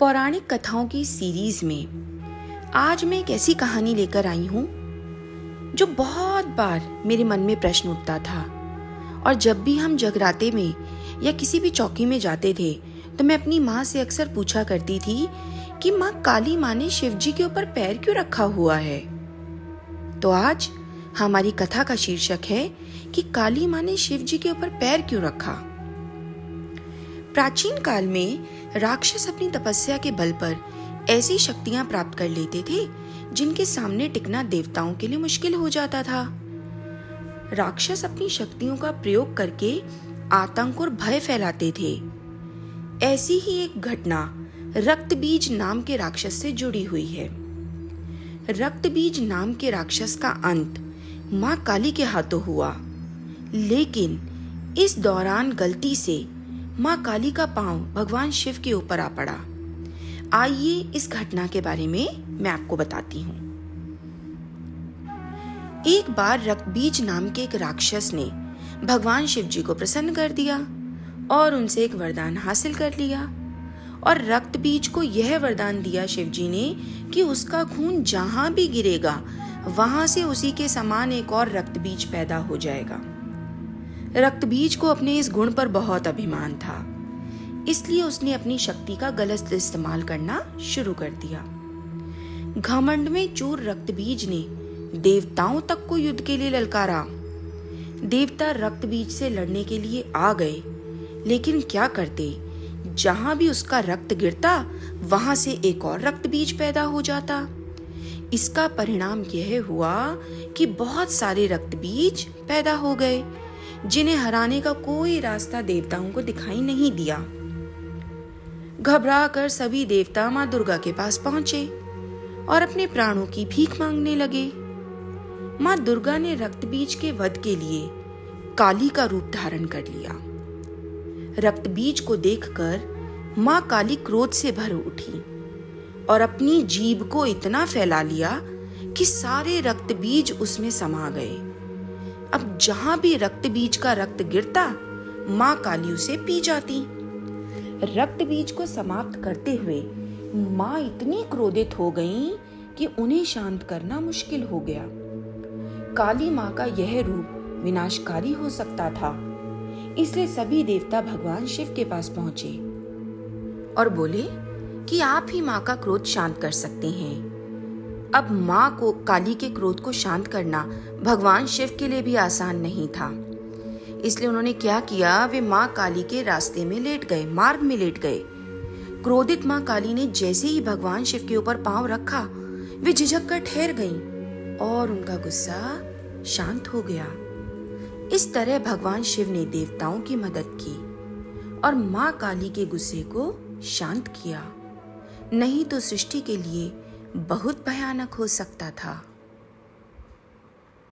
पौराणिक कथाओं की सीरीज़ में आज मैं एक ऐसी कहानी लेकर आई हूँ, जो बहुत बार मेरे मन में प्रश्न उठता था। और जब भी हम जगराते में या किसी भी चौकी में जाते थे तो मैं अपनी माँ से अक्सर पूछा करती थी कि, माँ, काली माँ ने शिव जी के ऊपर पैर क्यों रखा हुआ है? तो आज हमारी कथा का शीर्षक है कि काली माँ ने शिव जी के ऊपर पैर क्यों रखा? प्राचीन काल में राक्षस अपनी तपस्या के बल पर ऐसी शक्तियाँ प्राप्त कर लेते थे, जिनके सामने टिकना देवताओं के लिए मुश्किल हो जाता था। राक्षस अपनी शक्तियों का प्रयोग करके आतंक और भय फैलाते थे। ऐसी ही एक घटना रक्त बीज नाम के राक्षस से जुड़ी हुई है। रक्त बीज नाम के राक्षस का अंत माँ काली के हाथों हुआ। लेकिन इस दौरान गलती से माँ काली का पाँव भगवान शिव के ऊपर आ पड़ा। आइए इस घटना के बारे में मैं आपको बताती हूँ। एक बार रक्तबीज नाम के एक राक्षस ने भगवान शिव जी को प्रसन्न कर दिया और उनसे एक वरदान हासिल कर लिया। और रक्त बीज को यह वरदान दिया शिव जी ने कि उसका खून जहाँ भी गिरेगा, वहाँ से उसी के समान एक और रक्त बीज पैदा हो जाएगा। रक्त बीज को अपने इस गुण पर बहुत अभिमान था। इसलिए उसने अपनी शक्ति का गलत इस्तेमाल करना शुरू कर दिया। घमंड में चूर रक्त बीज ने देवताओं तक को युद्ध के लिए ललकारा। देवता रक्त बीज से लड़ने के लिए आ गए। लेकिन क्या करते? जहाँ भी उसका रक्त गिरता, वहाँ से एक और रक्त बीज पैदा हो जाता। इसका परिणाम यह हुआ कि बहुत सारे रक्त बीज पैदा हो गए। जिन्हें हराने का कोई रास्ता देवताओं को दिखाई नहीं दिया। घबरा कर सभी देवता माँ दुर्गा के पास पहुँचे और अपने प्राणों की भीख मांगने लगे। माँ दुर्गा ने रक्त बीज के वध के लिए काली का रूप धारण कर लिया। रक्त बीज को देखकर माँ काली क्रोध से भर उठी और अपनी जीभ को इतना फैला लिया कि सारे रक्त बीज उसमें समा गए। अब जहाँ भी रक्त बीज का रक्त गिरता, माँ काली उसे पी जाती। रक्त बीज को समाप्त करते हुए माँ इतनी क्रोधित हो गईं कि उन्हें शांत करना मुश्किल हो गया। काली माँ का यह रूप विनाशकारी हो सकता था, इसलिए सभी देवता भगवान शिव के पास पहुँचे और बोले कि आप ही माँ का क्रोध शांत कर सकते हैं। अब माँ को, काली के क्रोध को शांत करना भगवान शिव के लिए भी आसान नहीं था। इसलिए उन्होंने क्या किया, वे माँ काली के रास्ते में लेट गए, मार्ग में लेट गए। क्रोधित माँ काली ने जैसे ही भगवान शिव के ऊपर पाँव रखा, वे झिझक कर ठहर गईं और उनका गुस्सा शांत हो गया। इस तरह भगवान शिव ने देवताओं की मदद की और माँ काली के गुस्से को शांत किया। नहीं तो सृष्टि के लिए बहुत भयानक हो सकता था।